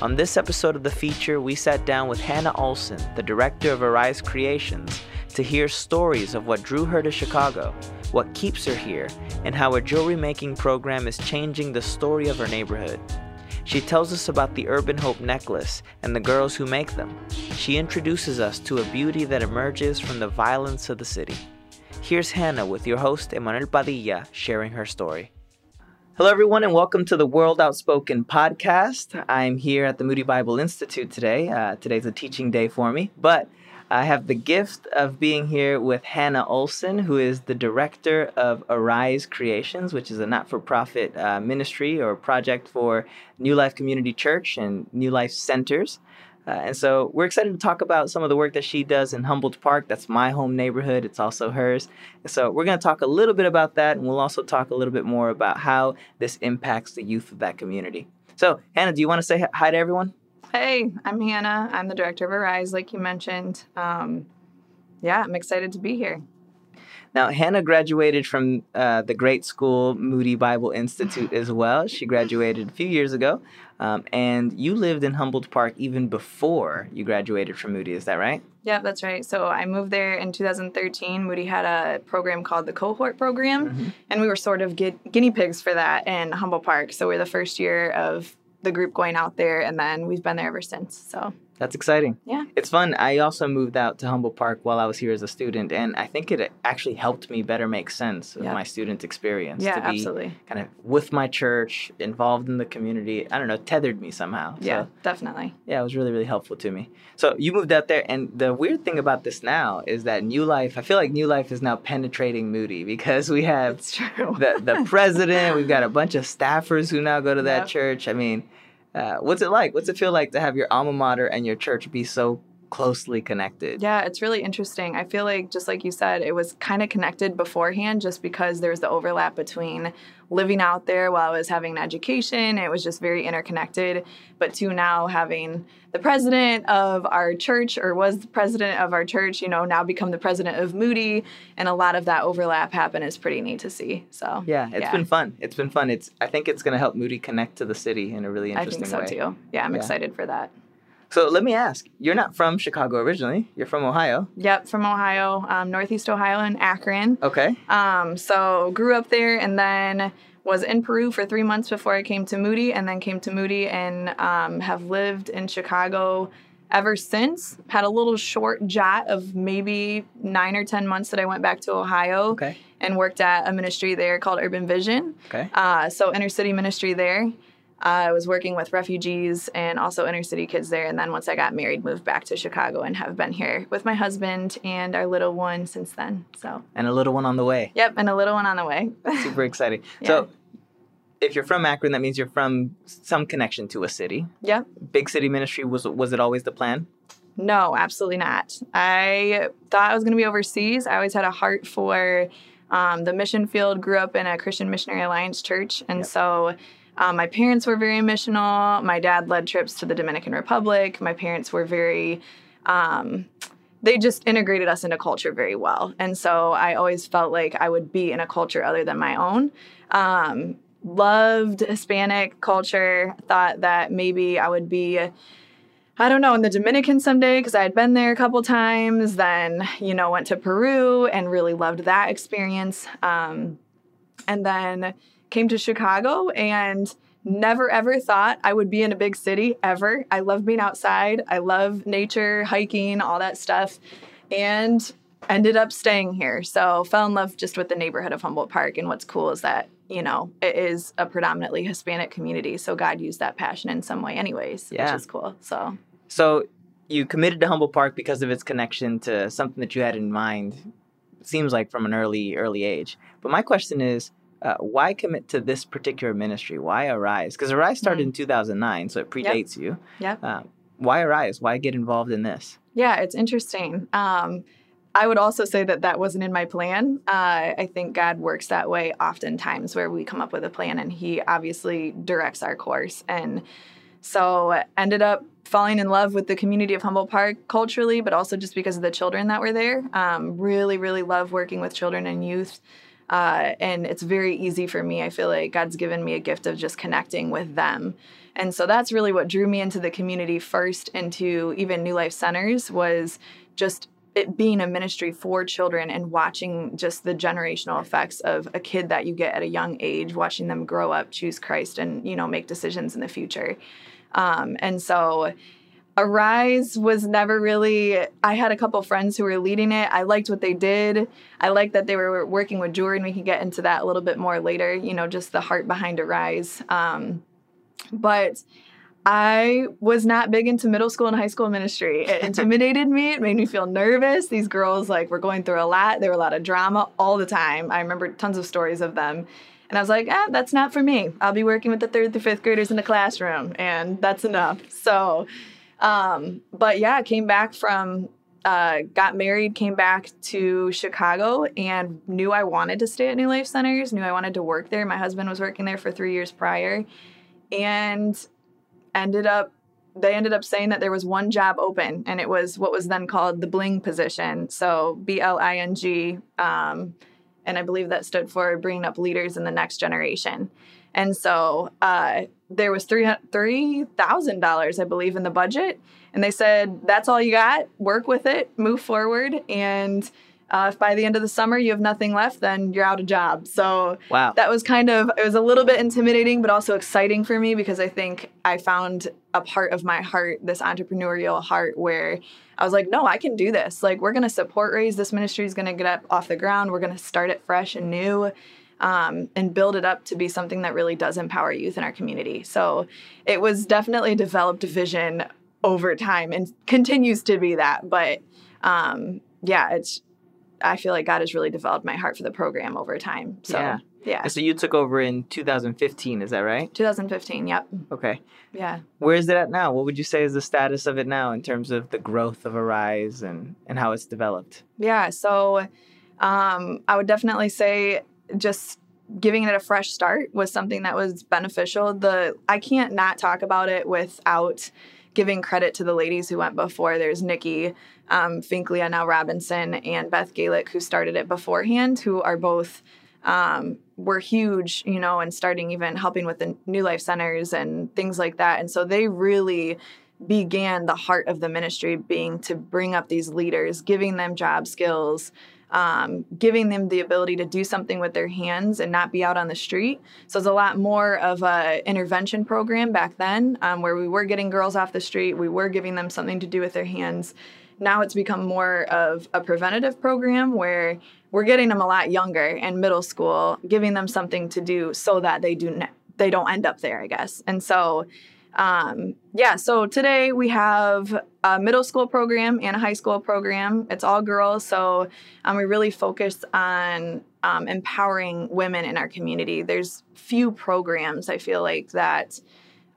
On this episode of the feature, we sat down with Hannah Olson, the director of Arise Creations, to hear stories of what drew her to Chicago, what keeps her here, and how a jewelry making program is changing the story of her neighborhood. She tells us about the Urban Hope necklace and the girls who make them. She introduces us to a beauty that emerges from the violence of the city. Here's Hannah with your host, Emanuel Padilla, sharing her story. Hello, everyone, and welcome to the World Outspoken podcast. I'm here at the Moody Bible Institute today. Uh, today's a teaching day for me, but I have the gift of being here with Hannah Olson, who is the director of Arise Creations, which is a not for profit uh, ministry or project for New Life Community Church and New Life Centers. Uh, and so we're excited to talk about some of the work that she does in Humboldt Park. That's my home neighborhood, it's also hers. And so we're going to talk a little bit about that, and we'll also talk a little bit more about how this impacts the youth of that community. So, Hannah, do you want to say hi to everyone? Hey, I'm Hannah. I'm the director of Arise, like you mentioned. Um, yeah, I'm excited to be here. Now, Hannah graduated from uh, the great school, Moody Bible Institute, as well. She graduated a few years ago. Um, and you lived in Humboldt Park even before you graduated from Moody, is that right? Yeah, that's right. So I moved there in 2013. Moody had a program called the Cohort Program, mm-hmm. and we were sort of gu- guinea pigs for that in Humboldt Park. So we're the first year of the group going out there, and then we've been there ever since. So that's exciting. Yeah. It's fun. I also moved out to Humboldt Park while I was here as a student, and I think it actually helped me better make sense of yeah. my student experience. Yeah, to be absolutely. Kind of with my church, involved in the community. I don't know, tethered me somehow. Yeah, so, definitely. Yeah, it was really, really helpful to me. So you moved out there, and the weird thing about this now is that New Life, I feel like New Life is now penetrating Moody because we have the, the president, we've got a bunch of staffers who now go to that yep. church. I mean, uh, what's it like? What's it feel like to have your alma mater and your church be so closely connected? Yeah, it's really interesting. I feel like, just like you said, it was kind of connected beforehand just because there's the overlap between living out there while I was having an education. It was just very interconnected. But to now having the president of our church, or was the president of our church, you know, now become the president of Moody, and a lot of that overlap happen is pretty neat to see. So yeah, it's yeah. been fun. It's been fun. It's I think it's going to help Moody connect to the city in a really interesting way. I think so way. too. Yeah, I'm yeah. excited for that. So let me ask, you're not from Chicago originally. You're from Ohio. Yep, from Ohio, um, Northeast Ohio in Akron. Okay. Um, so grew up there and then was in Peru for three months before I came to Moody and then came to Moody and um, have lived in Chicago ever since. Had a little short jot of maybe nine or 10 months that I went back to Ohio. Okay. And worked at a ministry there called Urban Vision. Okay. Uh, so inner city ministry there. I was working with refugees and also inner city kids there. And then once I got married, moved back to Chicago and have been here with my husband and our little one since then. So and a little one on the way. Yep, and a little one on the way. Super exciting. yeah. So if you're from Akron, that means you're from some connection to a city. Yep. Big city ministry was was it always the plan? No, absolutely not. I thought I was going to be overseas. I always had a heart for um, the mission field. Grew up in a Christian Missionary Alliance church, and yep. so um, my parents were very missional. My dad led trips to the Dominican Republic. My parents were very, um, they just integrated us into culture very well. And so I always felt like I would be in a culture other than my own. Um, loved Hispanic culture, thought that maybe I would be. I don't know, in the Dominican someday because I had been there a couple times. Then, you know, went to Peru and really loved that experience. Um, and then came to Chicago and never ever thought I would be in a big city ever. I love being outside. I love nature, hiking, all that stuff. And ended up staying here. So fell in love just with the neighborhood of Humboldt Park. And what's cool is that, you know, it is a predominantly Hispanic community. So God used that passion in some way anyways, yeah. which is cool. So So you committed to Humboldt Park because of its connection to something that you had in mind, seems like from an early, early age. But my question is, uh, why commit to this particular ministry? Why Arise? Because Arise started mm in 2009, so it predates yep. you. Yeah. Uh, why Arise? Why get involved in this? Yeah, it's interesting. Um, I would also say that that wasn't in my plan. Uh, I think God works that way oftentimes, where we come up with a plan and He obviously directs our course. And so ended up falling in love with the community of Humboldt Park culturally, but also just because of the children that were there. Um, really, really love working with children and youth. Uh, and it's very easy for me. I feel like God's given me a gift of just connecting with them. And so that's really what drew me into the community first, into even New Life Centers, was just it being a ministry for children and watching just the generational effects of a kid that you get at a young age, watching them grow up, choose Christ, and you know make decisions in the future. Um, and so Arise was never really. I had a couple friends who were leading it. I liked what they did. I liked that they were working with Jordan. We can get into that a little bit more later. You know, just the heart behind Arise. Um, but I was not big into middle school and high school ministry. It intimidated me. It made me feel nervous. These girls like were going through a lot. There were a lot of drama all the time. I remember tons of stories of them. And I was like, ah, that's not for me. I'll be working with the third through fifth graders in the classroom, and that's enough. So um, but yeah, came back from, uh, got married, came back to Chicago, and knew I wanted to stay at New Life Centers, knew I wanted to work there. My husband was working there for three years prior, and ended up they ended up saying that there was one job open and it was what was then called the bling position so b-l-i-n-g um, and i believe that stood for bringing up leaders in the next generation and so uh, there was three three thousand dollars, I believe, in the budget, and they said that's all you got. Work with it, move forward, and uh, if by the end of the summer you have nothing left, then you're out of job. So wow. that was kind of it was a little bit intimidating, but also exciting for me because I think I found a part of my heart, this entrepreneurial heart, where I was like, no, I can do this. Like we're gonna support Raise. This ministry is gonna get up off the ground. We're gonna start it fresh and new um, and build it up to be something that really does empower youth in our community. So it was definitely a developed vision over time and continues to be that. But um, yeah, it's I feel like God has really developed my heart for the program over time. So yeah. Yeah. so you took over in 2015, is that right? 2015, yep. Okay. Yeah. Where is it at now? What would you say is the status of it now in terms of the growth of Arise and, and how it's developed? Yeah, so um, I would definitely say just giving it a fresh start was something that was beneficial. The I can't not talk about it without giving credit to the ladies who went before. There's Nikki um, Finkley now Robinson and Beth Gaelic who started it beforehand, who are both um, were huge, you know, and starting even helping with the New Life Centers and things like that. And so they really began the heart of the ministry being to bring up these leaders, giving them job skills, um, giving them the ability to do something with their hands and not be out on the street. So it's a lot more of a intervention program back then, um, where we were getting girls off the street, we were giving them something to do with their hands. Now it's become more of a preventative program where we're getting them a lot younger in middle school, giving them something to do so that they do ne- they don't end up there, I guess. And so um, yeah, so today we have a middle school program and a high school program. It's all girls, so um, we really focus on um, empowering women in our community. There's few programs I feel like that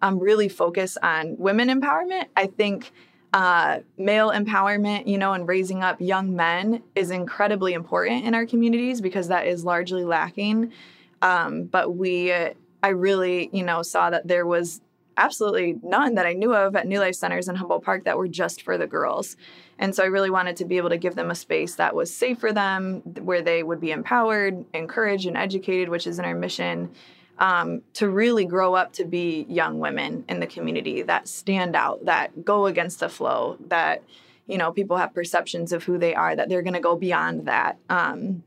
um, really focus on women empowerment. I think uh, male empowerment, you know, and raising up young men is incredibly important in our communities because that is largely lacking. Um, but we, I really, you know, saw that there was absolutely none that I knew of at New Life Centers in Humboldt Park that were just for the girls. And so I really wanted to be able to give them a space that was safe for them, where they would be empowered, encouraged, and educated, which is in our mission. Um, to really grow up to be young women in the community that stand out, that go against the flow, that you know people have perceptions of who they are, that they're going to go beyond that. Um,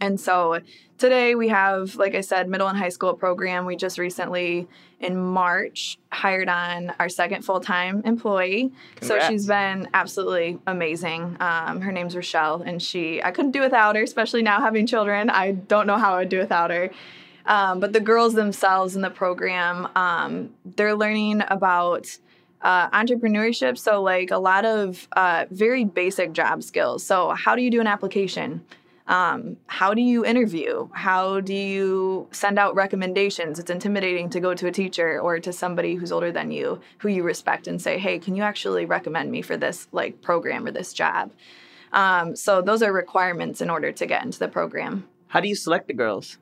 and so today we have, like I said, middle and high school program. We just recently in March hired on our second full time employee. Congrats. So she's been absolutely amazing. Um, her name's Rochelle, and she I couldn't do without her, especially now having children. I don't know how I'd do without her. Um, but the girls themselves in the program, um, they're learning about uh, entrepreneurship. So, like a lot of uh, very basic job skills. So, how do you do an application? Um, how do you interview? How do you send out recommendations? It's intimidating to go to a teacher or to somebody who's older than you who you respect and say, "Hey, can you actually recommend me for this like program or this job?" Um, so those are requirements in order to get into the program. How do you select the girls?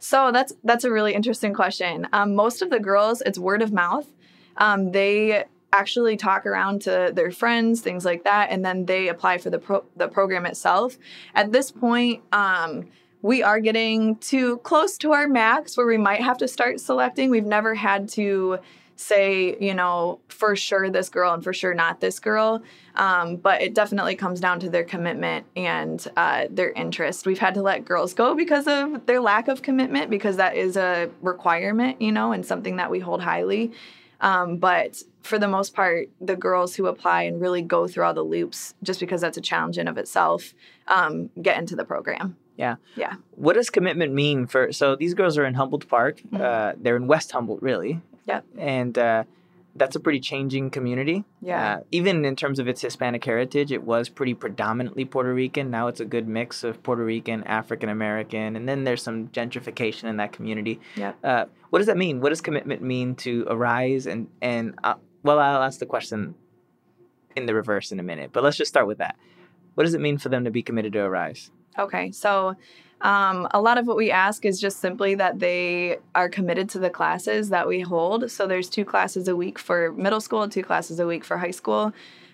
So that's that's a really interesting question. Um, most of the girls, it's word of mouth. Um, they actually talk around to their friends, things like that, and then they apply for the pro- the program itself. At this point, um, we are getting too close to our max where we might have to start selecting. We've never had to say, you know, for sure this girl and for sure not this girl. Um, but it definitely comes down to their commitment and uh, their interest. We've had to let girls go because of their lack of commitment, because that is a requirement, you know, and something that we hold highly. Um, but for the most part, the girls who apply and really go through all the loops, just because that's a challenge in of itself, um, get into the program. Yeah. Yeah. What does commitment mean for? So these girls are in Humboldt Park. Mm-hmm. Uh, they're in West Humboldt, really. Yep. And uh, that's a pretty changing community. Yeah. Uh, even in terms of its Hispanic heritage, it was pretty predominantly Puerto Rican. Now it's a good mix of Puerto Rican, African American, and then there's some gentrification in that community. Yeah. Uh, what does that mean? What does commitment mean to Arise? And and uh, well, I'll ask the question in the reverse in a minute. But let's just start with that. What does it mean for them to be committed to Arise? Okay, so um, a lot of what we ask is just simply that they are committed to the classes that we hold. So there's two classes a week for middle school, two classes a week for high school.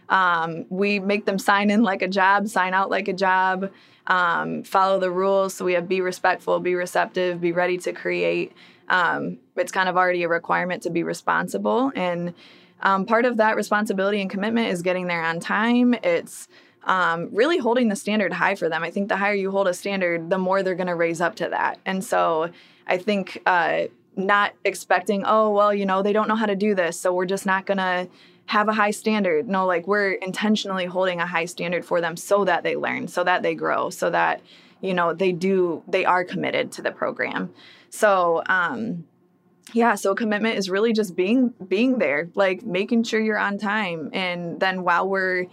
Um, we make them sign in like a job, sign out like a job, um, follow the rules. So we have be respectful, be receptive, be ready to create. Um, it's kind of already a requirement to be responsible. And um, part of that responsibility and commitment is getting there on time. It's um, really holding the standard high for them. I think the higher you hold a standard, the more they're going to raise up to that. And so I think uh, not expecting, oh, well, you know, they don't know how to do this, so we're just not going to have a high standard. No, like we're intentionally holding a high standard for them so that they learn, so that they grow, so that, you know, they do, they are committed to the program. So, um, yeah so commitment is really just being being there like making sure you're on time and then while we're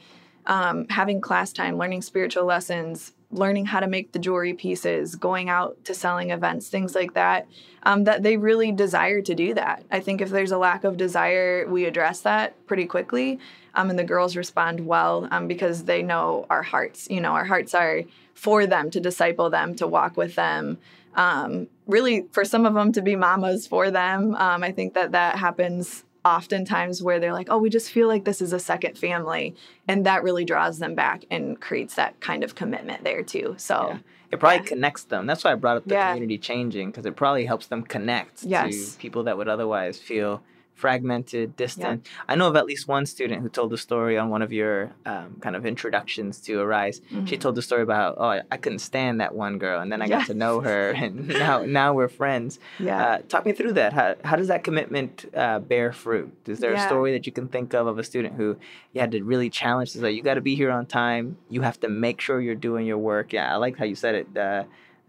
um, having class time learning spiritual lessons learning how to make the jewelry pieces going out to selling events things like that um, that they really desire to do that i think if there's a lack of desire we address that pretty quickly um, and the girls respond well um, because they know our hearts you know our hearts are for them to disciple them to walk with them um, really for some of them to be mamas for them. Um, I think that that happens oftentimes where they're like, oh, we just feel like this is a second family. And that really draws them back and creates that kind of commitment there too. So Yeah. It probably Yeah. connects them. That's why I brought up the Yeah. community changing because it probably helps them connect Yes. to people that would otherwise feel fragmented, distant. I know of at least one student who told the story on one of your um, kind of introductions to Arise. She Mhm. told the story about, oh, I, I couldn't stand that one girl, and then I got to know her, and now now we're friends. yeah. Uh, talk me through that. How, how does that commitment uh, bear fruit? Is there Yeah. a story that you can think of of a student who you had to really challenge? Is like you got to be here on time. You have to make sure you're doing your work. Yeah, I like how you said it. Uh,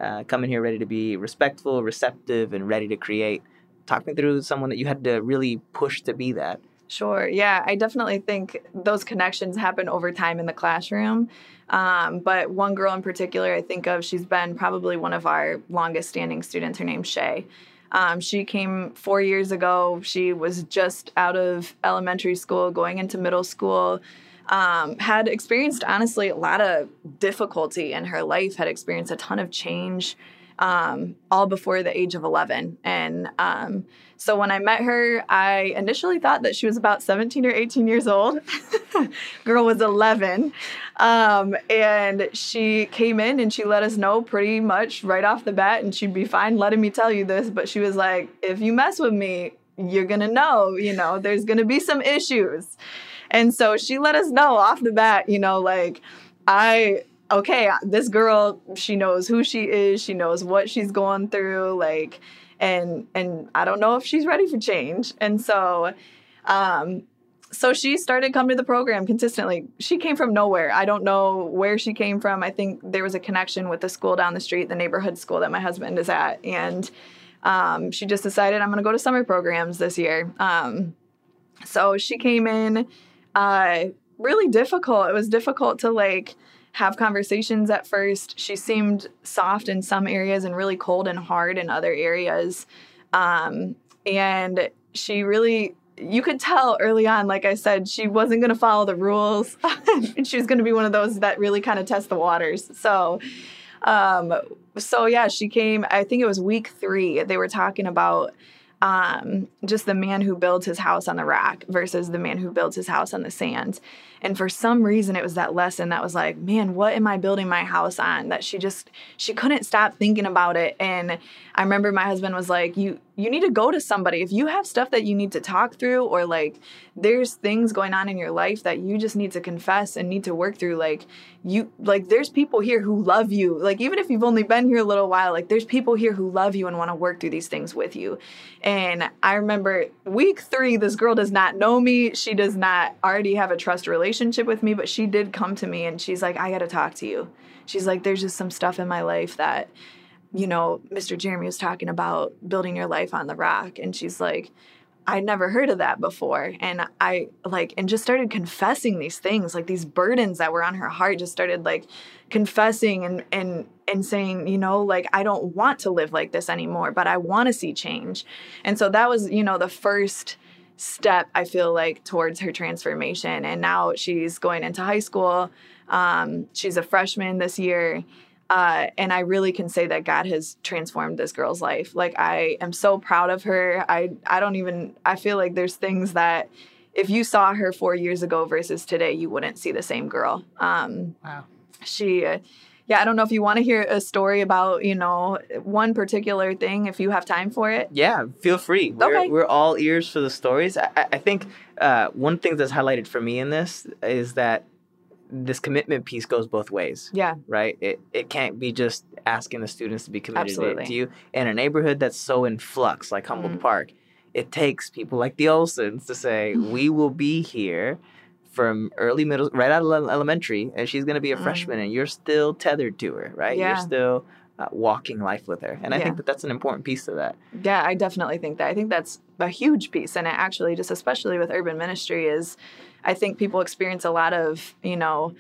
uh, coming here ready to be respectful, receptive, and ready to create. Talk me through someone that you had to really push to be that. Sure. Yeah, I definitely think those connections happen over time in the classroom. Um, but one girl in particular, I think of, she's been probably one of our longest standing students. Her name's Shay. Um, she came four years ago. She was just out of elementary school, going into middle school. Um, had experienced, honestly, a lot of difficulty in her life, had experienced a ton of change um, all before the age of 11. And um, so when I met her, I initially thought that she was about 17 or 18 years old. Girl was 11. Um, and she came in and she let us know pretty much right off the bat, and she'd be fine letting me tell you this, but she was like, if you mess with me, you're gonna know, you know, there's gonna be some issues. And so she let us know off the bat, you know, like, I okay, this girl, she knows who she is, she knows what she's going through, like, and and I don't know if she's ready for change. And so, um, so she started coming to the program consistently. She came from nowhere. I don't know where she came from. I think there was a connection with the school down the street, the neighborhood school that my husband is at, and um, she just decided I'm going to go to summer programs this year. Um, so she came in, uh, really difficult. It was difficult to like have conversations at first. She seemed soft in some areas and really cold and hard in other areas. Um, and she really, you could tell early on, like I said, she wasn't going to follow the rules. and she was going to be one of those that really kind of test the waters. So, um, so yeah, she came, I think it was week three. They were talking about um, just the man who builds his house on the rock versus the man who builds his house on the sand. And for some reason, it was that lesson that was like, man, what am I building my house on? That she just, she couldn't stop thinking about it. And I remember my husband was like, you, you need to go to somebody. If you have stuff that you need to talk through, or like there's things going on in your life that you just need to confess and need to work through, like you, like there's people here who love you. Like even if you've only been here a little while, like there's people here who love you and want to work through these things with you. And I remember week three, this girl does not know me. She does not already have a trust relationship with me, but she did come to me and she's like, I got to talk to you. She's like, there's just some stuff in my life that, you know, Mr. Jeremy was talking about building your life on the rock. And she's like, I'd never heard of that before. And I like, and just started confessing these things, like these burdens that were on her heart, just started like confessing and, and, and saying, you know, like, I don't want to live like this anymore, but I want to see change. And so that was, you know, the first step I feel like towards her transformation. And now she's going into high school. Um, she's a freshman this year. Uh, and I really can say that God has transformed this girl's life. Like I am so proud of her. I I don't even I feel like there's things that if you saw her four years ago versus today, you wouldn't see the same girl. Um, Wow. she uh, yeah i don't know if you want to hear a story about you know one particular thing if you have time for it Yeah, feel free. We're, Okay. we're all ears for the stories. I, I- think uh, one thing that's highlighted for me in this is that this commitment piece goes both ways. yeah right? It it can't be just asking the students to be committed to- Absolutely. to you. In a neighborhood that's so in flux, like Humboldt Mhm. Park, it takes people like the Olsons to say. "We will be here." From early middle, right out of elementary, and she's gonna be a Mhm. freshman, and you're still tethered to her, right? Yeah. You're still uh, walking life with her, and I Yeah. think that that's an important piece of that. yeah i definitely think that i think that's a huge piece and it actually just especially with urban ministry is i think people experience a lot of you know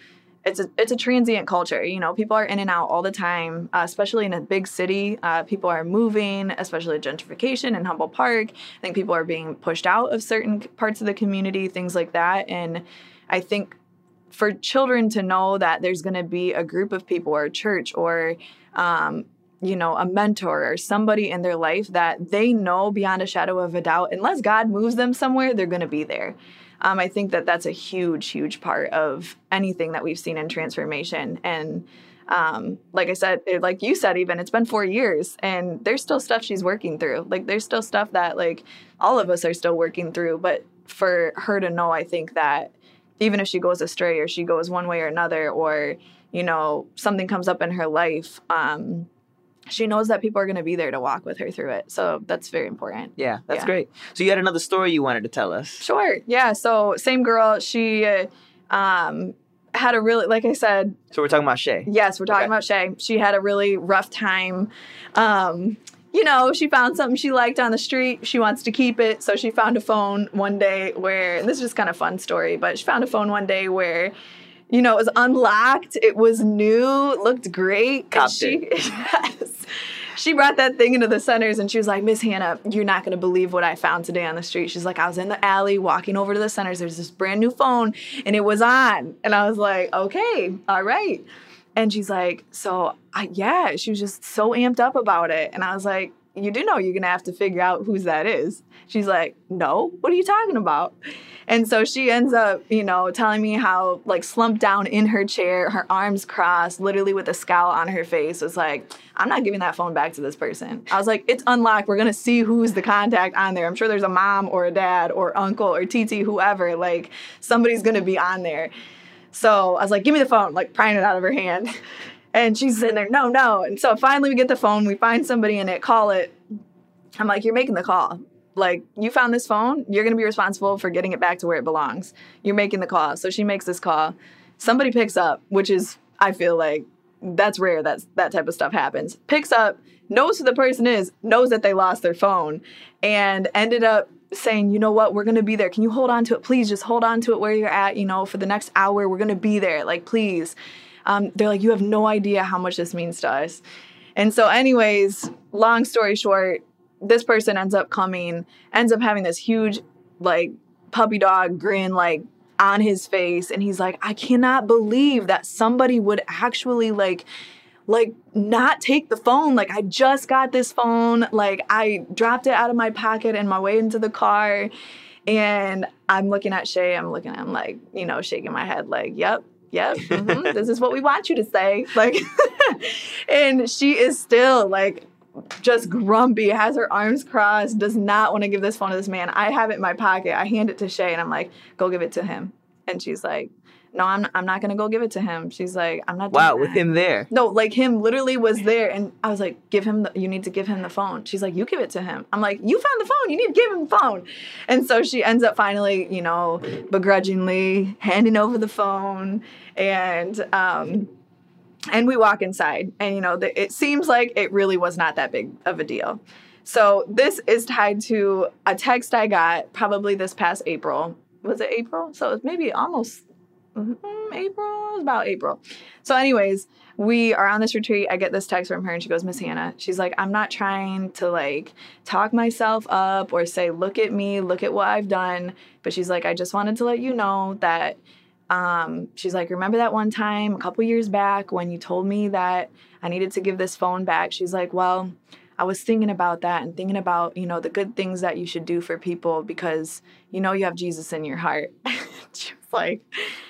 it's a it's a transient culture. You know, people are in and out all the time, uh, especially in a big city. Uh, people are moving, especially gentrification in Humboldt Park. I think people are being pushed out of certain parts of the community, things like that. And I think for children to know that there's going to be a group of people or a church or um, you know a mentor or somebody in their life that they know beyond a shadow of a doubt unless god moves them somewhere they're going to be there um, i think that that's a huge huge part of anything that we've seen in transformation. And um, like i said like you said even it's been four years and there's still stuff she's working through. Like there's still stuff that like all of us are still working through. But for her to know i think that even if she goes astray or she goes one way or another or you know something comes up in her life um, she knows that people are going to be there to walk with her through it so that's very important Yeah, that's Yeah. great. So you had another story you wanted to tell us. sure yeah so same girl she uh, um, had a really like i said So we're talking about Shay. Yes, we're talking Okay. about Shay. She had a really rough time. Um, you know, she found something she liked on the street. She wants to keep it. So she found a phone one day where, and this is just kind of fun story, but she found a phone one day where, you know, it was unlocked. It was new. Looked great. Copped she, yes. She brought that thing into the centers and she was like, Miss Hannah, you're not going to believe what I found today on the street. She's like, I was in the alley walking over to the centers. There's this brand new phone and it was on. And I was like, okay, all right. And she's like, so I, yeah, she was just so amped up about it. And I was like, you do know you're gonna have to figure out whose that is. She's like, no, what are you talking about? And so she ends up, you know, telling me how like slumped down in her chair, her arms crossed, literally with a scowl on her face, was like, I'm not giving that phone back to this person. I was like, it's unlocked. We're gonna see who's the contact on there. I'm sure there's a mom or a dad or uncle or TT, whoever. Like somebody's gonna be on there. So I was like, give me the phone, like prying it out of her hand. And she's sitting there, no, no. And so finally we get the phone, we find somebody in it, call it. I'm like, you're making the call. Like, you found this phone, you're gonna be responsible for getting it back to where it belongs. You're making the call. So she makes this call. Somebody picks up, which is, I feel like, that's rare that that type of stuff happens. Picks up, knows who the person is, knows that they lost their phone, and ended up saying, you know what, we're gonna be there. Can you hold on to it? Please just hold on to it where you're at, you know, for the next hour. We're gonna be there. Like, please. Um, they're like, you have no idea how much this means to us. And so, anyways, long story short, this person ends up coming, ends up having this huge, like, puppy dog grin, like, on his face. And he's like, I cannot believe that somebody would actually, like, like not take the phone. Like I just got this phone. Like I dropped it out of my pocket and my way into the car. And I'm looking at Shay. I'm looking at him like, you know, shaking my head like, yep, yep, mm-hmm, this is what we want you to say. Like, and she is still like just grumpy, has her arms crossed, does not want to give this phone to this man. I have it in my pocket. I hand it to Shay and I'm like, go give it to him. And she's like, no, I'm, I'm not gonna go give it to him. She's like, I'm not. Wow, with him there. No, like him literally was there, and I was like, give him the. You need to give him the phone. She's like, you give it to him. I'm like, you found the phone. You need to give him the phone. And so she ends up finally, you know, begrudgingly handing over the phone, and um, and we walk inside, and you know, the, it seems like it really was not that big of a deal. So this is tied to a text I got probably this past April. Was it April? So it's maybe almost mm-hmm, April. It was about April. So, anyways, we are on this retreat. I get this text from her, and she goes, "Miss Hannah." She's like, "I'm not trying to like talk myself up or say, look at me, look at what I've done." But she's like, "I just wanted to let you know that." Um, she's like, "Remember that one time a couple years back when you told me that I needed to give this phone back?" She's like, "Well." I was thinking about that and thinking about, you know, the good things that you should do for people because you know you have Jesus in your heart. she's like,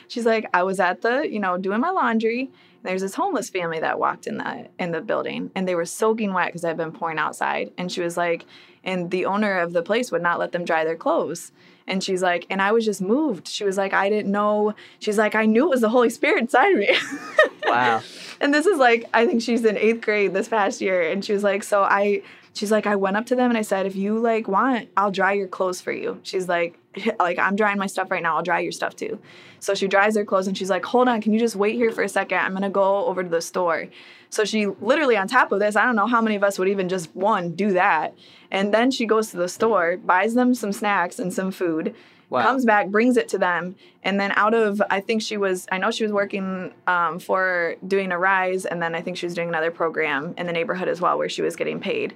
she's like, I was at the, you know, doing my laundry. And there's this homeless family that walked in the in the building, and they were soaking wet because I've been pouring outside. And she was like, and the owner of the place would not let them dry their clothes. And she's like, and I was just moved. She was like, I didn't know. She's like, I knew it was the Holy Spirit inside of me. wow. and this is like, I think she's in eighth grade this past year. And she was like, so I, she's like, I went up to them and I said, if you like want, I'll dry your clothes for you. She's like, like I'm drying my stuff right now. I'll dry your stuff too. So she dries her clothes and she's like, hold on, can you just wait here for a second? I'm gonna go over to the store. So she literally on top of this, I don't know how many of us would even just one do that. And then she goes to the store, buys them some snacks and some food. Wow. comes back, brings it to them, and then out of I think she was I know she was working um, for doing Arise. and then I think she was doing another program in the neighborhood as well where she was getting paid.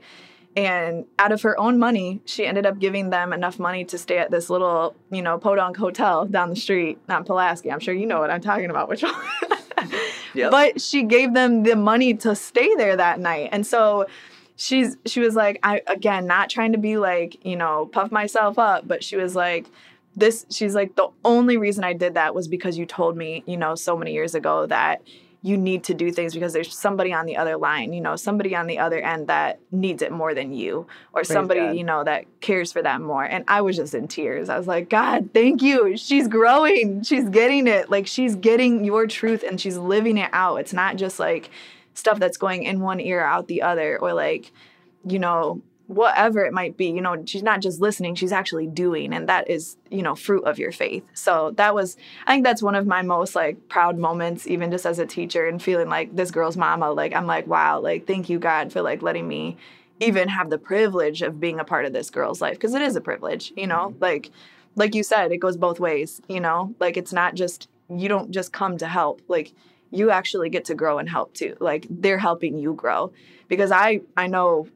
And out of her own money, she ended up giving them enough money to stay at this little, you know, podunk hotel down the street, not Pulaski. I'm sure you know what I'm talking about, which one. yep. But she gave them the money to stay there that night. And so she's she was like, I again, not trying to be like, you know, puff myself up, but she was like, this she's like the only reason I did that was because you told me, you know, so many years ago that you need to do things because there's somebody on the other line, you know, somebody on the other end that needs it more than you, or Praise somebody, God. you know, that cares for that more. And I was just in tears. I was like, God, thank you. She's growing. She's getting it. Like she's getting your truth and she's living it out. It's not just like stuff that's going in one ear out the other, or like, you know, whatever it might be you know she's not just listening she's actually doing and that is you know fruit of your faith. So that was i think that's one of my most like proud moments even just as a teacher and feeling like this girl's mama. Like i'm like wow like thank you god for like letting me even have the privilege of being a part of this girl's life because it is a privilege you know? Mm-hmm. like like you said it goes both ways you know? Like it's not just you don't just come to help. Like you actually get to grow and help too. Like they're helping you grow. Because i i know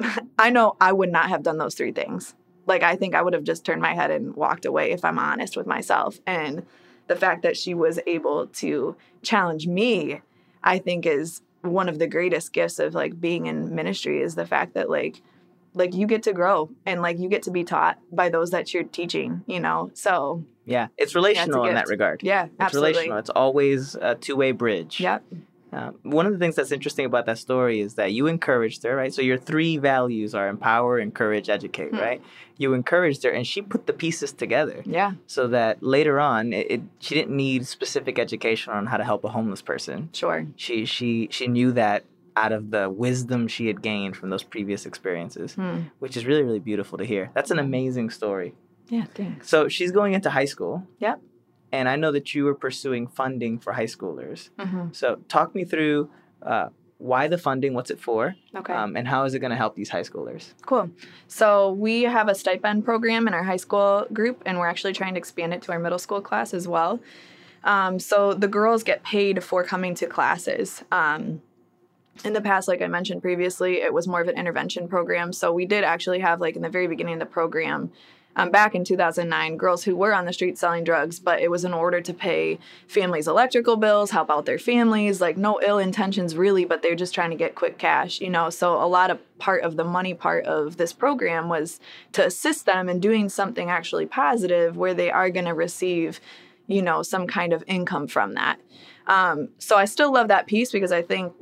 I know I would not have done those three things. Like, I think I would have just turned my head and walked away if I'm honest with myself. And the fact that she was able to challenge me, I think is one of the greatest gifts of like being in ministry is the fact that like like you get to grow and like you get to be taught by those that you're teaching, you know. So yeah, it's relational yeah, it's in that regard. Yeah, it's absolutely. relational. It's always a two-way bridge. Yep. Uh, one of the things that's interesting about that story is that you encouraged her, right? So your three values are empower, encourage, educate, mm-hmm. right? You encouraged her, and she put the pieces together. Yeah. So that later on, it, it, she didn't need specific education on how to help a homeless person. Sure. She she she knew that out of the wisdom she had gained from those previous experiences, hmm. which is really really beautiful to hear. That's an amazing story. Yeah, thanks. So she's going into high school. Yep and I know that you were pursuing funding for high schoolers. Mm-hmm. So talk me through uh, why the funding, what's it for, okay. Um, and how is it going to help these high schoolers? Cool. So we have a stipend program in our high school group, and we're actually trying to expand it to our middle school class as well. Um, so the girls get paid for coming to classes. Um, in the past, like I mentioned previously, it was more of an intervention program. So we did actually have, like, in the very beginning of the program, um, back in 2009, girls who were on the street selling drugs, but it was in order to pay families' electrical bills, help out their families, like no ill intentions really, but they're just trying to get quick cash, you know. So a lot of part of the money part of this program was to assist them in doing something actually positive where they are going to receive, you know, some kind of income from that. Um, so I still love that piece because I think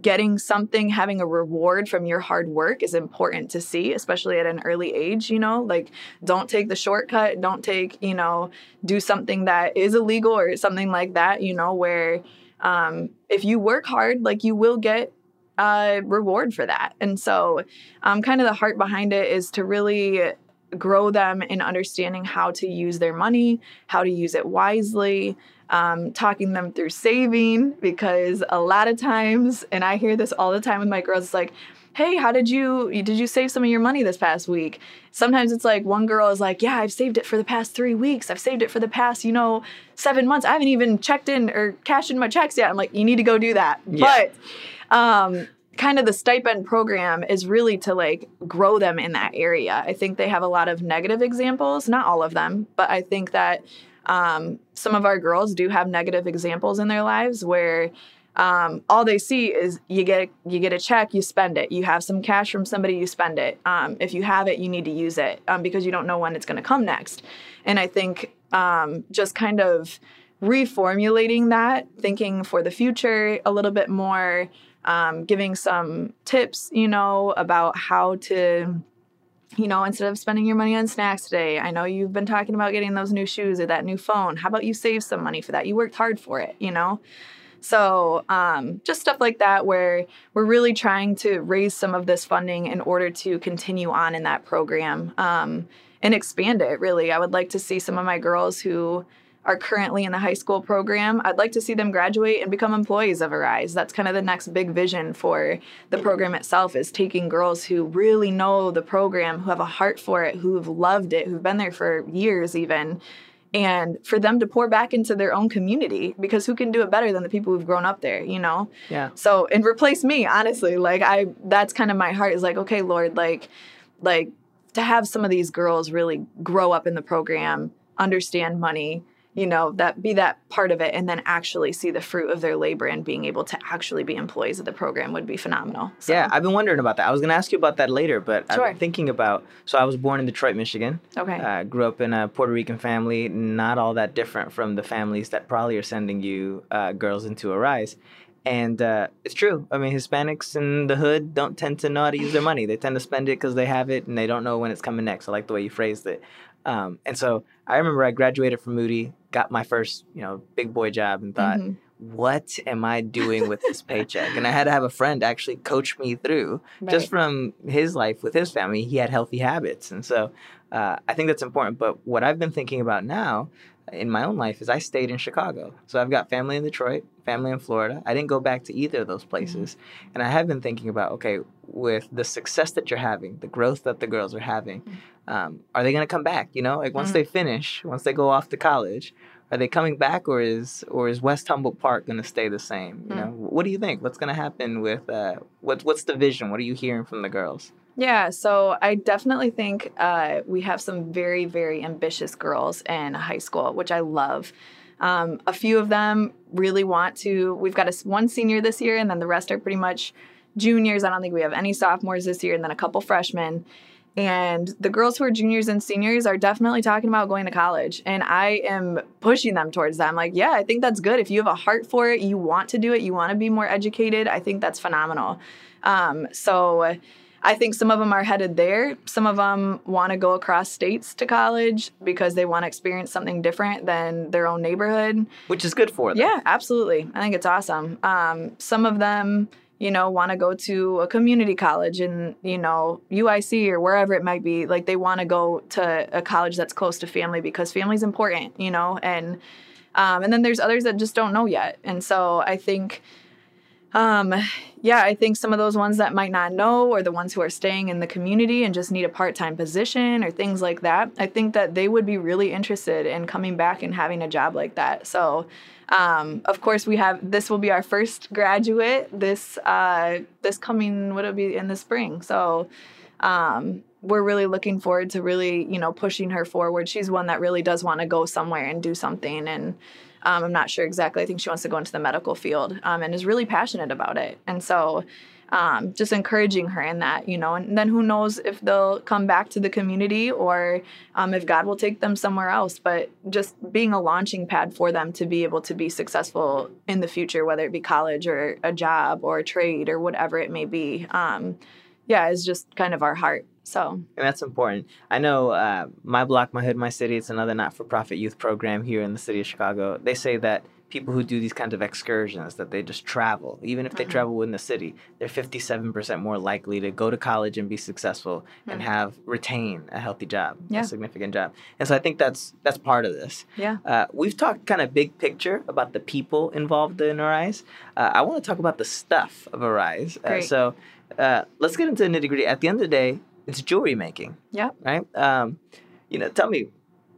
getting something, having a reward from your hard work is important to see, especially at an early age, you know, like don't take the shortcut, don't take, you know, do something that is illegal or something like that, you know, where um, if you work hard, like you will get a reward for that. And so, um, kind of the heart behind it is to really grow them in understanding how to use their money, how to use it wisely, um, talking them through saving because a lot of times, and I hear this all the time with my girls, it's like, hey how did you did you save some of your money this past week? Sometimes it's like one girl is like yeah i've saved it for the past three weeks. I've saved it for the past you know seven months. I haven't even checked in or cashed in my checks yet. I'm like you need to go do that. Yeah. but um, kind of the stipend program is really to like grow them in that area. I think they have a lot of negative examples not all of them but i think that um, some of our girls do have negative examples in their lives where um, all they see is you get you get a check, you spend it. You have some cash from somebody, you spend it. Um, if you have it, you need to use it um, because you don't know when it's going to come next. And I think um, just kind of reformulating that, thinking for the future a little bit more, um, giving some tips, you know, about how to you know, instead of spending your money on snacks today, I know you've been talking about getting those new shoes or that new phone. How about you save some money for that? You worked hard for it, you know? So, um, just stuff like that, where we're really trying to raise some of this funding in order to continue on in that program um, and expand it, really. I would like to see some of my girls who are currently in the high school program. I'd like to see them graduate and become employees of Arise. That's kind of the next big vision for the program itself is taking girls who really know the program, who have a heart for it, who've loved it, who've been there for years even, and for them to pour back into their own community because who can do it better than the people who've grown up there, you know? Yeah. So, and replace me, honestly. Like I that's kind of my heart is like, okay, Lord, like like to have some of these girls really grow up in the program, understand money, you know that be that part of it and then actually see the fruit of their labor and being able to actually be employees of the program would be phenomenal so. yeah i've been wondering about that i was going to ask you about that later but sure. i'm thinking about so i was born in detroit michigan okay uh, grew up in a puerto rican family not all that different from the families that probably are sending you uh, girls into Arise and uh, it's true. I mean, Hispanics in the hood don't tend to know how to use their money. They tend to spend it because they have it and they don't know when it's coming next. I like the way you phrased it. Um, and so I remember I graduated from Moody, got my first, you know, big boy job, and thought, mm-hmm. what am I doing with this paycheck? and I had to have a friend actually coach me through, right. just from his life with his family. He had healthy habits, and so uh, I think that's important. But what I've been thinking about now in my own life is I stayed in Chicago. So I've got family in Detroit, family in Florida. I didn't go back to either of those mm-hmm. places. Mm-hmm. And I have been thinking about okay, with the success that you're having, the growth that the girls are having, mm-hmm. um, are they going to come back? You know, like once mm-hmm. they finish, once they go off to college, are they coming back or is or is West Humboldt Park going to stay the same? You mm. know, what do you think? What's going to happen with uh, what's what's the vision? What are you hearing from the girls? Yeah, so I definitely think uh, we have some very, very ambitious girls in high school, which I love. Um, a few of them really want to. We've got a, one senior this year, and then the rest are pretty much juniors. I don't think we have any sophomores this year, and then a couple freshmen. And the girls who are juniors and seniors are definitely talking about going to college. And I am pushing them towards that. I'm like, yeah, I think that's good. If you have a heart for it, you want to do it, you want to be more educated, I think that's phenomenal. Um, so, I think some of them are headed there. Some of them want to go across states to college because they want to experience something different than their own neighborhood. Which is good for them. Yeah, absolutely. I think it's awesome. Um, some of them, you know, want to go to a community college and, you know, UIC or wherever it might be. Like they want to go to a college that's close to family because family's important, you know, and um, and then there's others that just don't know yet. And so I think um, yeah, I think some of those ones that might not know, or the ones who are staying in the community and just need a part time position or things like that, I think that they would be really interested in coming back and having a job like that. So, um, of course, we have this will be our first graduate this uh, this coming would it be in the spring. So, um, we're really looking forward to really, you know, pushing her forward. She's one that really does want to go somewhere and do something. And um, I'm not sure exactly. I think she wants to go into the medical field um, and is really passionate about it. And so, um, just encouraging her in that, you know, and then who knows if they'll come back to the community or um, if God will take them somewhere else. But just being a launching pad for them to be able to be successful in the future, whether it be college or a job or a trade or whatever it may be, um, yeah, is just kind of our heart. So and that's important. I know uh, my block, my hood, my city. It's another not-for-profit youth program here in the city of Chicago. They say that people who do these kinds of excursions that they just travel even if they uh-huh. travel in the city they're 57% more likely to go to college and be successful mm-hmm. and have retain a healthy job yeah. a significant job and so i think that's that's part of this yeah uh, we've talked kind of big picture about the people involved in arise uh, i want to talk about the stuff of arise uh, so uh, let's get into the nitty gritty at the end of the day it's jewelry making yeah right um, you know tell me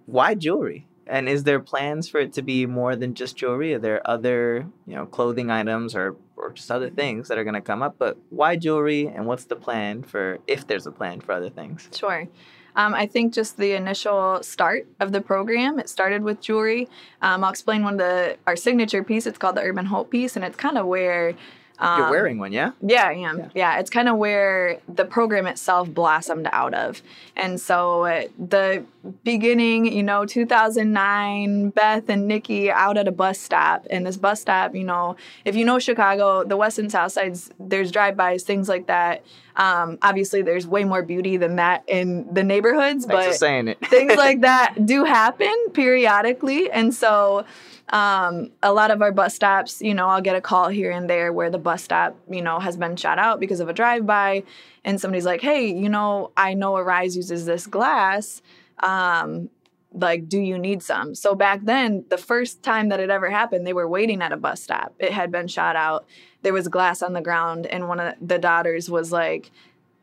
why jewelry and is there plans for it to be more than just jewelry? Are there other, you know, clothing items or or just other things that are going to come up? But why jewelry, and what's the plan for if there's a plan for other things? Sure. Um, I think just the initial start of the program, it started with jewelry. Um, I'll explain one of the our signature piece. It's called the Urban Hope piece, and it's kind of where um, You're wearing one, yeah? Yeah, I am. Yeah, yeah it's kind of where the program itself blossomed out of. And so the beginning, you know, 2009, Beth and Nikki out at a bus stop. And this bus stop, you know, if you know Chicago, the west and south sides, there's drive-bys, things like that. Um, obviously, there's way more beauty than that in the neighborhoods, Thanks but saying it. things like that do happen periodically. And so um, a lot of our bus stops, you know, I'll get a call here and there where the bus stop, you know, has been shot out because of a drive by, and somebody's like, hey, you know, I know Arise uses this glass. Um, like, do you need some? So back then, the first time that it ever happened, they were waiting at a bus stop. It had been shot out. There was glass on the ground, and one of the daughters was like,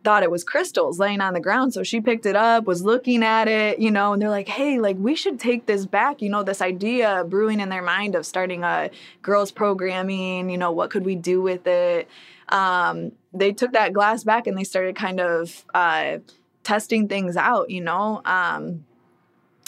thought it was crystals laying on the ground. So she picked it up, was looking at it, you know, and they're like, hey, like we should take this back, you know, this idea brewing in their mind of starting a girls programming, you know, what could we do with it? Um, they took that glass back and they started kind of uh, testing things out, you know. Um,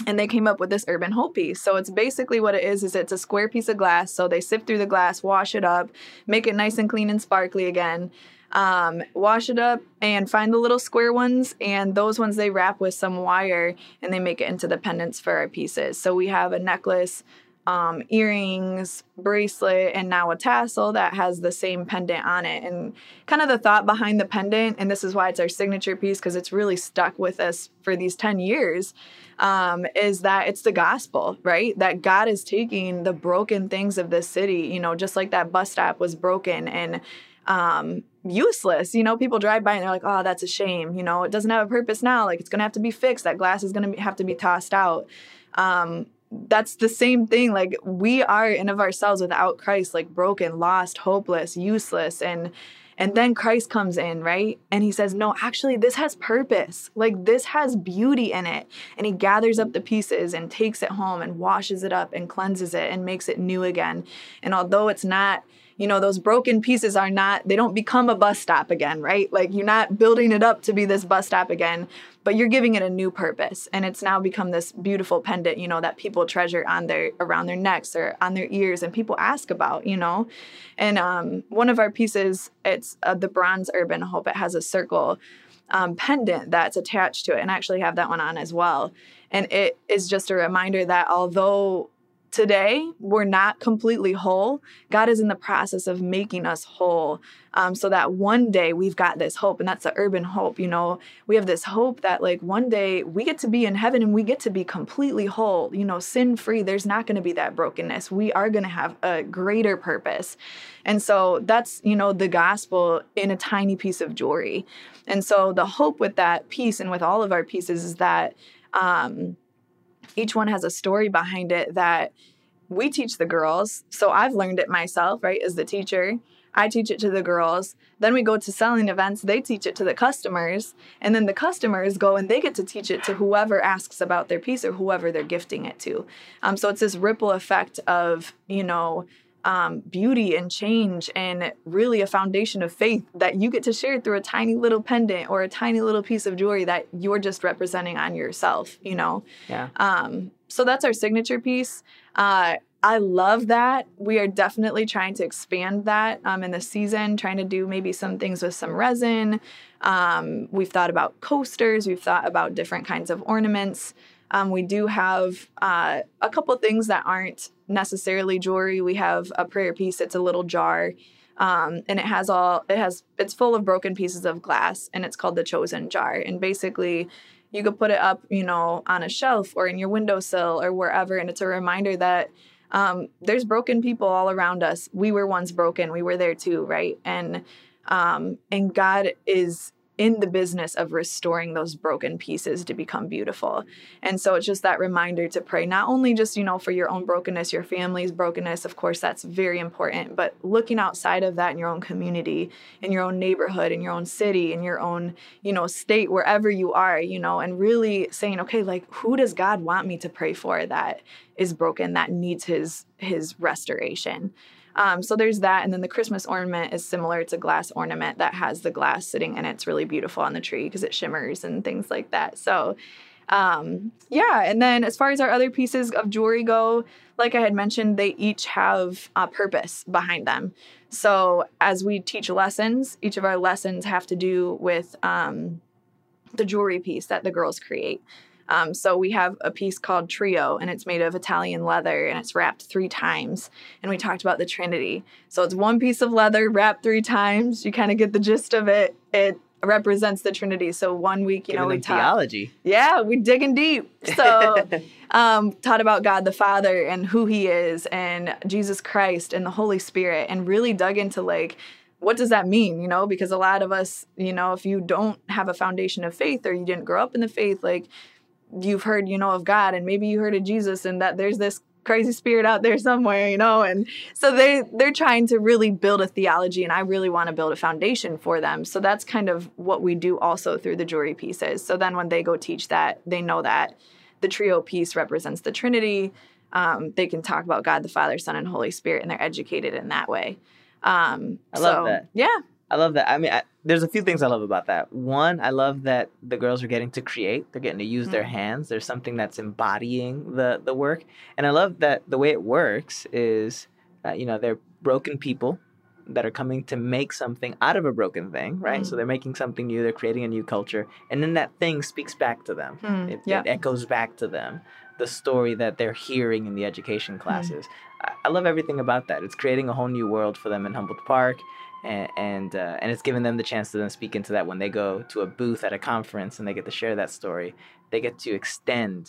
and they came up with this urban hope piece so it's basically what it is is it's a square piece of glass so they sift through the glass wash it up make it nice and clean and sparkly again um, wash it up and find the little square ones and those ones they wrap with some wire and they make it into the pendants for our pieces. So we have a necklace um, earrings bracelet and now a tassel that has the same pendant on it. And kind of the thought behind the pendant and this is why it's our signature piece because it's really stuck with us for these 10 years um, is that it's the gospel right? That god is taking the broken things of this city you know just like that bus stop was broken and um, useless. You know, people drive by and they're like, oh, that's a shame. You know, it doesn't have a purpose now. Like, it's going to have to be fixed. That glass is going to have to be tossed out. Um, that's the same thing. Like, we are in of ourselves without Christ, like broken, lost, hopeless, useless. And, and then Christ comes in, right? And he says, No, actually, this has purpose. Like, this has beauty in it. And he gathers up the pieces and takes it home and washes it up and cleanses it and makes it new again. And although it's not, you know, those broken pieces are not, they don't become a bus stop again, right? Like you're not building it up to be this bus stop again, but you're giving it a new purpose. And it's now become this beautiful pendant, you know, that people treasure on their, around their necks or on their ears and people ask about, you know? And um, one of our pieces, it's uh, the bronze urban hope. It has a circle um, pendant that's attached to it and I actually have that one on as well. And it is just a reminder that although today we're not completely whole. God is in the process of making us whole um, so that one day we've got this hope and that's the urban hope you know? We have this hope that like one day we get to be in heaven and we get to be completely whole you know sin free there's not going to be that brokenness. We are going to have a greater purpose. And so that's you know the gospel in a tiny piece of jewelry. And so the hope with that piece and with all of our pieces is that um, each one has a story behind it that we teach the girls. So I've learned it myself, right, as the teacher. I teach it to the girls. Then we go to selling events, they teach it to the customers. And then the customers go and they get to teach it to whoever asks about their piece or whoever they're gifting it to. Um, so it's this ripple effect of, you know, um, beauty and change and really a foundation of faith that you get to share through a tiny little pendant or a tiny little piece of jewelry that you're just representing on yourself, you know? Yeah. Um, so that's our signature piece. Uh, I love that. We are definitely trying to expand that um, in the season, trying to do maybe some things with some resin. Um, we've thought about coasters, we've thought about different kinds of ornaments. Um, we do have uh, a couple things that aren't necessarily jewelry. We have a prayer piece. It's a little jar, um, and it has all. It has. It's full of broken pieces of glass, and it's called the chosen jar. And basically, you could put it up, you know, on a shelf or in your windowsill or wherever, and it's a reminder that um, there's broken people all around us. We were once broken. We were there too, right? And um, and God is in the business of restoring those broken pieces to become beautiful. And so it's just that reminder to pray, not only just, you know, for your own brokenness, your family's brokenness, of course, that's very important, but looking outside of that in your own community, in your own neighborhood, in your own city, in your own, you know, state, wherever you are, you know, and really saying, okay, like, who does God want me to pray for that is broken, that needs his his restoration? Um, so there's that. And then the Christmas ornament is similar. It's a glass ornament that has the glass sitting in it. It's really beautiful on the tree because it shimmers and things like that. So um, yeah. And then as far as our other pieces of jewelry go, like I had mentioned, they each have a purpose behind them. So as we teach lessons, each of our lessons have to do with um, the jewelry piece that the girls create. Um, so we have a piece called Trio, and it's made of Italian leather, and it's wrapped three times. And we talked about the Trinity. So it's one piece of leather wrapped three times. You kind of get the gist of it. It represents the Trinity. So one week, you Giving know, we taught. theology. Yeah, we digging deep. So um, taught about God the Father and who He is, and Jesus Christ and the Holy Spirit, and really dug into like what does that mean you know because a lot of us you know if you don't have a foundation of faith or you didn't grow up in the faith like you've heard you know of god and maybe you heard of jesus and that there's this crazy spirit out there somewhere you know and so they they're trying to really build a theology and i really want to build a foundation for them. So that's kind of what we do also through the jewelry pieces. So then when they go teach that they know that the trio piece represents the trinity. Um, they can talk about god the father son and holy spirit and they're educated in that way. Um, I love so, that. yeah I love that. I mean, I, there's a few things I love about that. One, I love that the girls are getting to create. They're getting to use their Mhm. hands. There's something that's embodying the the work, and I love that the way it works is, uh, you know, they're broken people that are coming to make something out of a broken thing, right? So Mhm. they're making something new. They're creating a new culture, and then that thing speaks back to them. Hmm, It, yeah it echoes back to them the story that they're hearing in the education classes. I, I love everything about that. It's creating a whole new world for them in Humboldt Park, and and, uh, and it's giving them the chance to then speak into that when they go to a booth at a conference and they get to share that story. They get to extend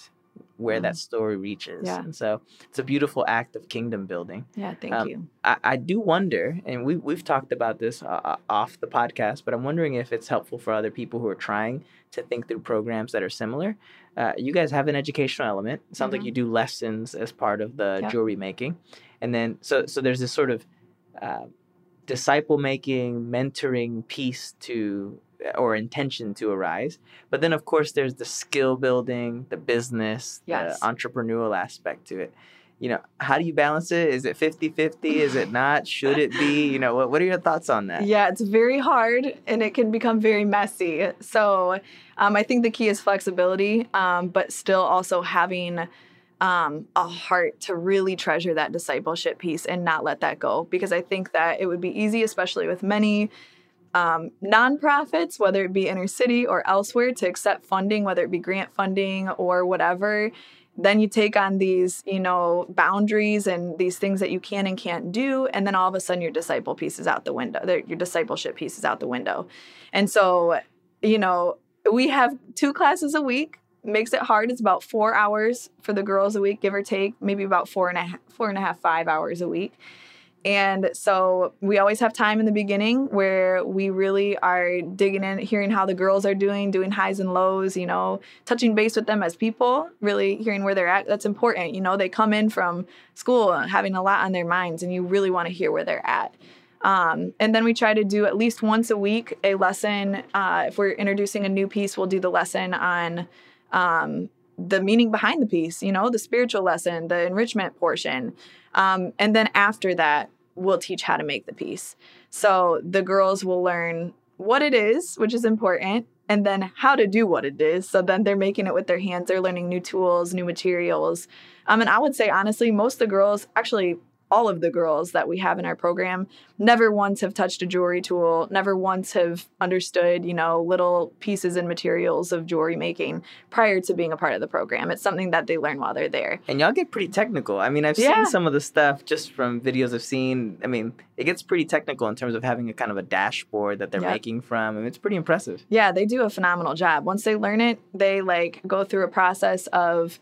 where that story reaches. Yeah. And so it's a beautiful act of kingdom building. yeah thank Um, you I, I do wonder, and we, we've talked about this uh, uh, off the podcast, but I'm wondering if it's helpful for other people who are trying to think through programs that are similar. Uh, you guys have an educational element. It sounds like Mhm. you do lessons as part of the Yep. jewelry making. And then, so, so there's this sort of uh, disciple making, mentoring piece to, or intention to Arise. But then, of course, there's the skill building, the business, Yes. the entrepreneurial aspect to it you know how do you balance it is it 50-50 is it not should it be you know what, what are your thoughts on that Yeah, it's very hard and it can become very messy. So um, I think the key is flexibility, um, but still also having um, a heart to really treasure that discipleship piece and not let that go. Because I think that it would be easy, especially with many um, nonprofits, whether it be inner city or elsewhere, to accept funding, whether it be grant funding or whatever. Then you take on these, you know, boundaries and these things that you can and can't do, and then all of a sudden your disciple piece is out the window. Your discipleship piece is out the window, and so, you know, we have two classes a week. Makes it hard. It's about four hours for the girls a week, give or take, maybe about four and a half, four and a half, five hours a week. And so we always have time in the beginning where we really are digging in, hearing how the girls are doing, doing highs and lows, you know, touching base with them as people, really hearing where they're at. That's important. You know, they come in from school having a lot on their minds, and you really want to hear where they're at. Um, and then we try to do at least once a week a lesson. Uh, if we're introducing a new piece, we'll do the lesson on um, the meaning behind the piece, you know, the spiritual lesson, the enrichment portion. Um, and then after that, we'll teach how to make the piece. So the girls will learn what it is, which is important, and then how to do what it is. So then they're making it with their hands, they're learning new tools, new materials. Um, and I would say, honestly, most of the girls, actually, all of the girls that we have in our program never once have touched a jewelry tool, never once have understood, you know, little pieces and materials of jewelry making prior to being a part of the program. It's something that they learn while they're there. And y'all get pretty technical. I mean, I've Yeah. seen some of the stuff just from videos I've seen. I mean, it gets pretty technical in terms of having a kind of a dashboard that they're Yep. making from. I mean, it's pretty impressive. Yeah, they do a phenomenal job. Once they learn it, they like go through a process of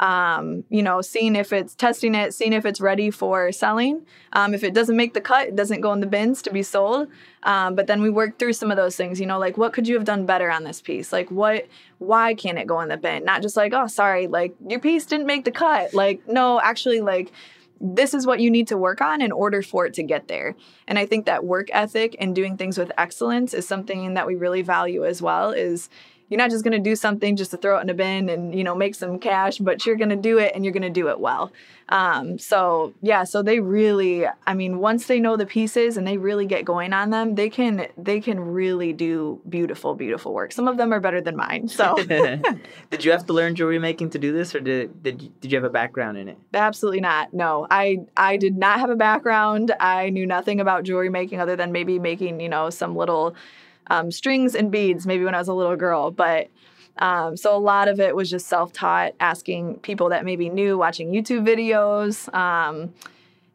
um, you know, seeing if it's testing it, seeing if it's ready for selling. Um, if it doesn't make the cut, it doesn't go in the bins to be sold. Um, but then we work through some of those things, you know, like what could you have done better on this piece? Like what, why can't it go in the bin? Not just like, oh, sorry, like your piece didn't make the cut. Like, no, actually, like, this is what you need to work on in order for it to get there. And I think that work ethic and doing things with excellence is something that we really value as well is you're not just going to do something just to throw it in a bin and you know make some cash but you're going to do it and you're going to do it well um, so yeah so they really i mean once they know the pieces and they really get going on them they can they can really do beautiful beautiful work some of them are better than mine so did you have to learn jewelry making to do this, or did did did you have a background in it? Absolutely not. No, I I did not have a background. I knew nothing about jewelry making other than maybe making you know some little um, strings and beads maybe when I was a little girl. But um, so a lot of it was just self taught, asking people that maybe knew, watching YouTube videos, um,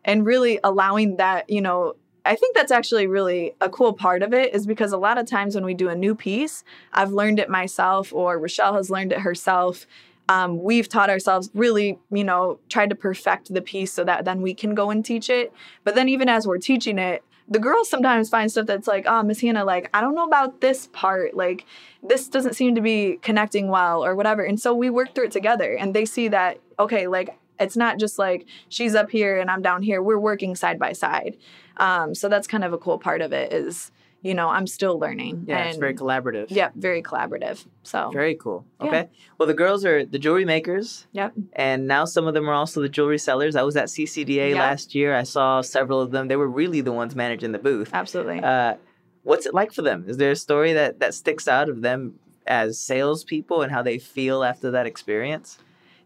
and really allowing that you know. I think that's actually really a cool part of it is because a lot of times when we do a new piece, I've learned it myself or Rochelle has learned it herself um, we've taught ourselves really, you know, tried to perfect the piece so that then we can go and teach it. But then even as we're teaching it, the girls sometimes find stuff that's like, oh, Miss Hannah, like, I don't know about this part. Like, this doesn't seem to be connecting well or whatever. And so we work through it together and they see that, okay, like, it's not just like she's up here and I'm down here. We're working side by side. Um, so that's kind of a cool part of it is, you know, I'm still learning. Yeah, it's very collaborative. Yep, very collaborative. So, Very cool. Yeah. Okay. Well, the girls are the jewelry makers, yep. and now some of them are also the jewelry sellers. I was at CCDA Yeah. last year. I saw several of them. They were really the ones managing the booth. Absolutely. Uh, what's it like for them? Is there a story that that sticks out of them as salespeople and how they feel after that experience?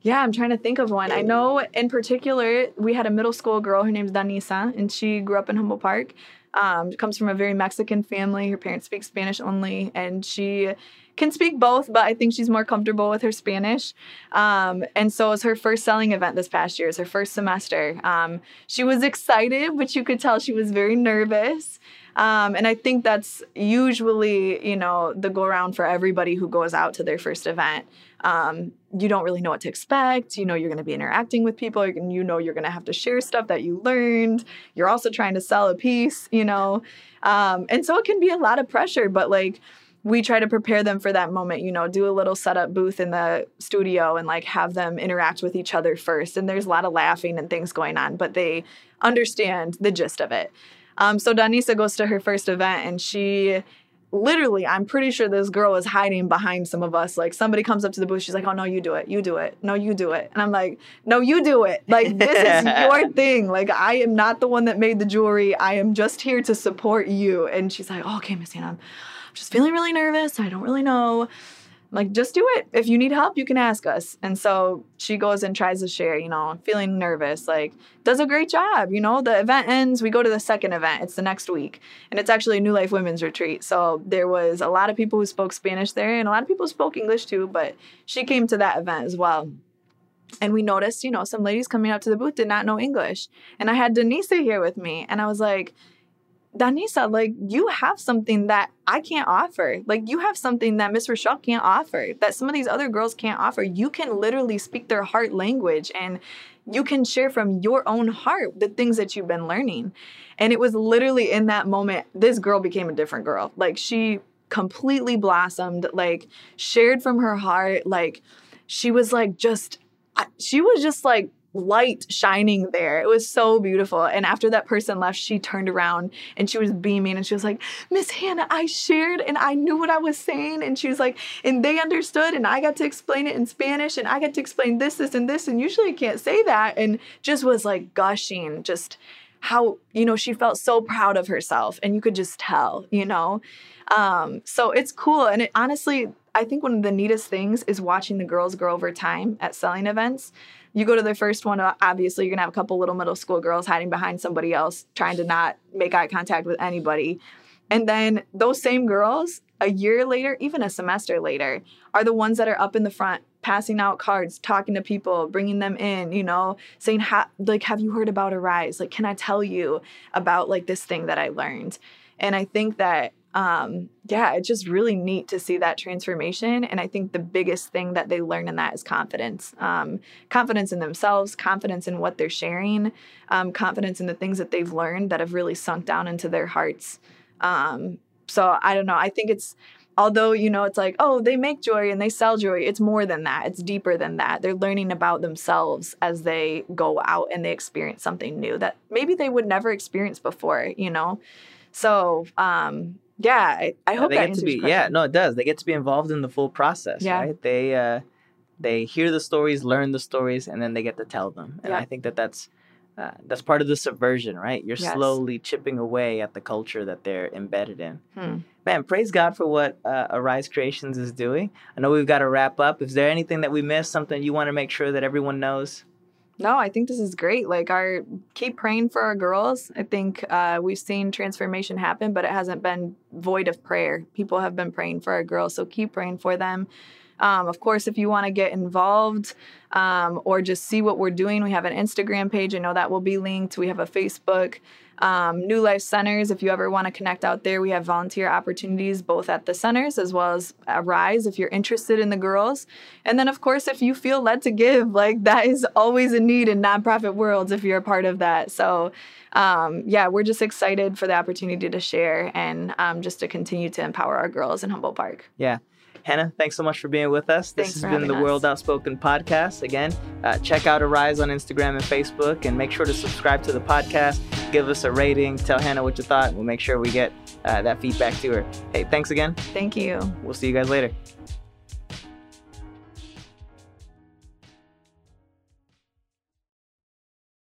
Yeah, I'm trying to think of one. I know in particular, we had a middle school girl. Her name's Danisa, and she grew up in Humboldt Park. Um, comes from a very Mexican family. Her parents speak Spanish only, and she can speak both, but I think she's more comfortable with her Spanish. Um, and so it was her first selling event this past year. It's her first semester. Um, she was excited, but you could tell she was very nervous. Um, and I think that's usually, you know, the go around for everybody who goes out to their first event. Um, you don't really know what to expect. You know, you're going to be interacting with people. You're You know, you're going to have to share stuff that you learned. You're also trying to sell a piece, you know. Um, and so it can be a lot of pressure, but like, we try to prepare them for that moment, you know, do a little setup booth in the studio and like have them interact with each other first. And there's a lot of laughing and things going on, but they understand the gist of it. Um, so Danisa goes to her first event and she literally, I'm pretty sure this girl is hiding behind some of us. Like somebody comes up to the booth, she's like, Oh no, you do it, you do it. No, you do it. And I'm like, No, you do it. Like this is your thing. Like I am not the one that made the jewelry. I am just here to support you. And she's like, oh, okay, Miss Hannah, I'm just feeling really nervous. I don't really know. Like, just do it. If you need help, you can ask us. And so she goes and tries to share, you know, feeling nervous, like, does a great job. You know, the event ends, we go to the second event. It's the next week. And it's actually a New Life Women's Retreat. So there was a lot of people who spoke Spanish there and a lot of people spoke English too, but she came to that event as well. And we noticed, you know, some ladies coming up to the booth did not know English. And I had Danisa here with me, and I was like, Danisa, like you have something that I can't offer. Like you have something that Miss Rochelle can't offer, that some of these other girls can't offer. You can literally speak their heart language and you can share from your own heart the things that you've been learning. And it was literally in that moment, this girl became a different girl. Like she completely blossomed, like shared from her heart. Like she was like just, she was just like light shining there. It was so beautiful. And after that person left, she turned around and she was beaming and she was like, Miss Hannah, I shared and I knew what I was saying. And she was like, and they understood and I got to explain it in Spanish and I got to explain this, this, and this. And usually I can't say that. And just was like gushing, just how, you know, she felt so proud of herself and you could just tell, you know. Um, so it's cool. And it honestly, I think one of the neatest things is watching the girls grow over time at selling events. You go to the first one, uh, obviously, you're gonna have a couple little middle school girls hiding behind somebody else, trying to not make eye contact with anybody. And then those same girls, a year later, even a semester later, are the ones that are up in the front, passing out cards, talking to people, bringing them in, you know, saying, like, have you heard about Arise? Like, can I tell you about like this thing that I learned? And I think that um, yeah, it's just really neat to see that transformation. And I think the biggest thing that they learn in that is confidence um, confidence in themselves, confidence in what they're sharing, um, confidence in the things that they've learned that have really sunk down into their hearts. Um, so I don't know. I think it's, although, you know, it's like, oh, they make jewelry and they sell jewelry. It's more than that, it's deeper than that. They're learning about themselves as they go out and they experience something new that maybe they would never experience before, you know? So, um, yeah, I, I hope they that get to be. Yeah, no, it does. They get to be involved in the full process. Yeah. right? They uh, they hear the stories, learn the stories, and then they get to tell them. And yeah. I think that that's uh, that's part of the subversion, right? You're yes. slowly chipping away at the culture that they're embedded in. Hmm. Man, praise God for what uh, Arise Creations is doing. I know we've got to wrap up. Is there anything that we missed? Something you want to make sure that everyone knows? No, I think this is great. Like our keep praying for our girls. I think uh, we've seen transformation happen, but it hasn't been void of prayer. People have been praying for our girls, so keep praying for them. Um, of course, if you want to get involved um, or just see what we're doing, we have an Instagram page. I know that will be linked. We have a Facebook. Um, New Life Centers, if you ever want to connect out there, we have volunteer opportunities both at the centers as well as Rise if you're interested in the girls. And then, of course, if you feel led to give, like that is always a need in nonprofit worlds if you're a part of that. So, um, yeah, we're just excited for the opportunity to share and um, just to continue to empower our girls in Humboldt Park. Yeah. Hannah, thanks so much for being with us. This thanks has been the us. World Outspoken podcast. Again, uh, check out Arise on Instagram and Facebook, and make sure to subscribe to the podcast. Give us a rating. Tell Hannah what you thought. We'll make sure we get uh, that feedback to her. Hey, thanks again. Thank you. We'll see you guys later.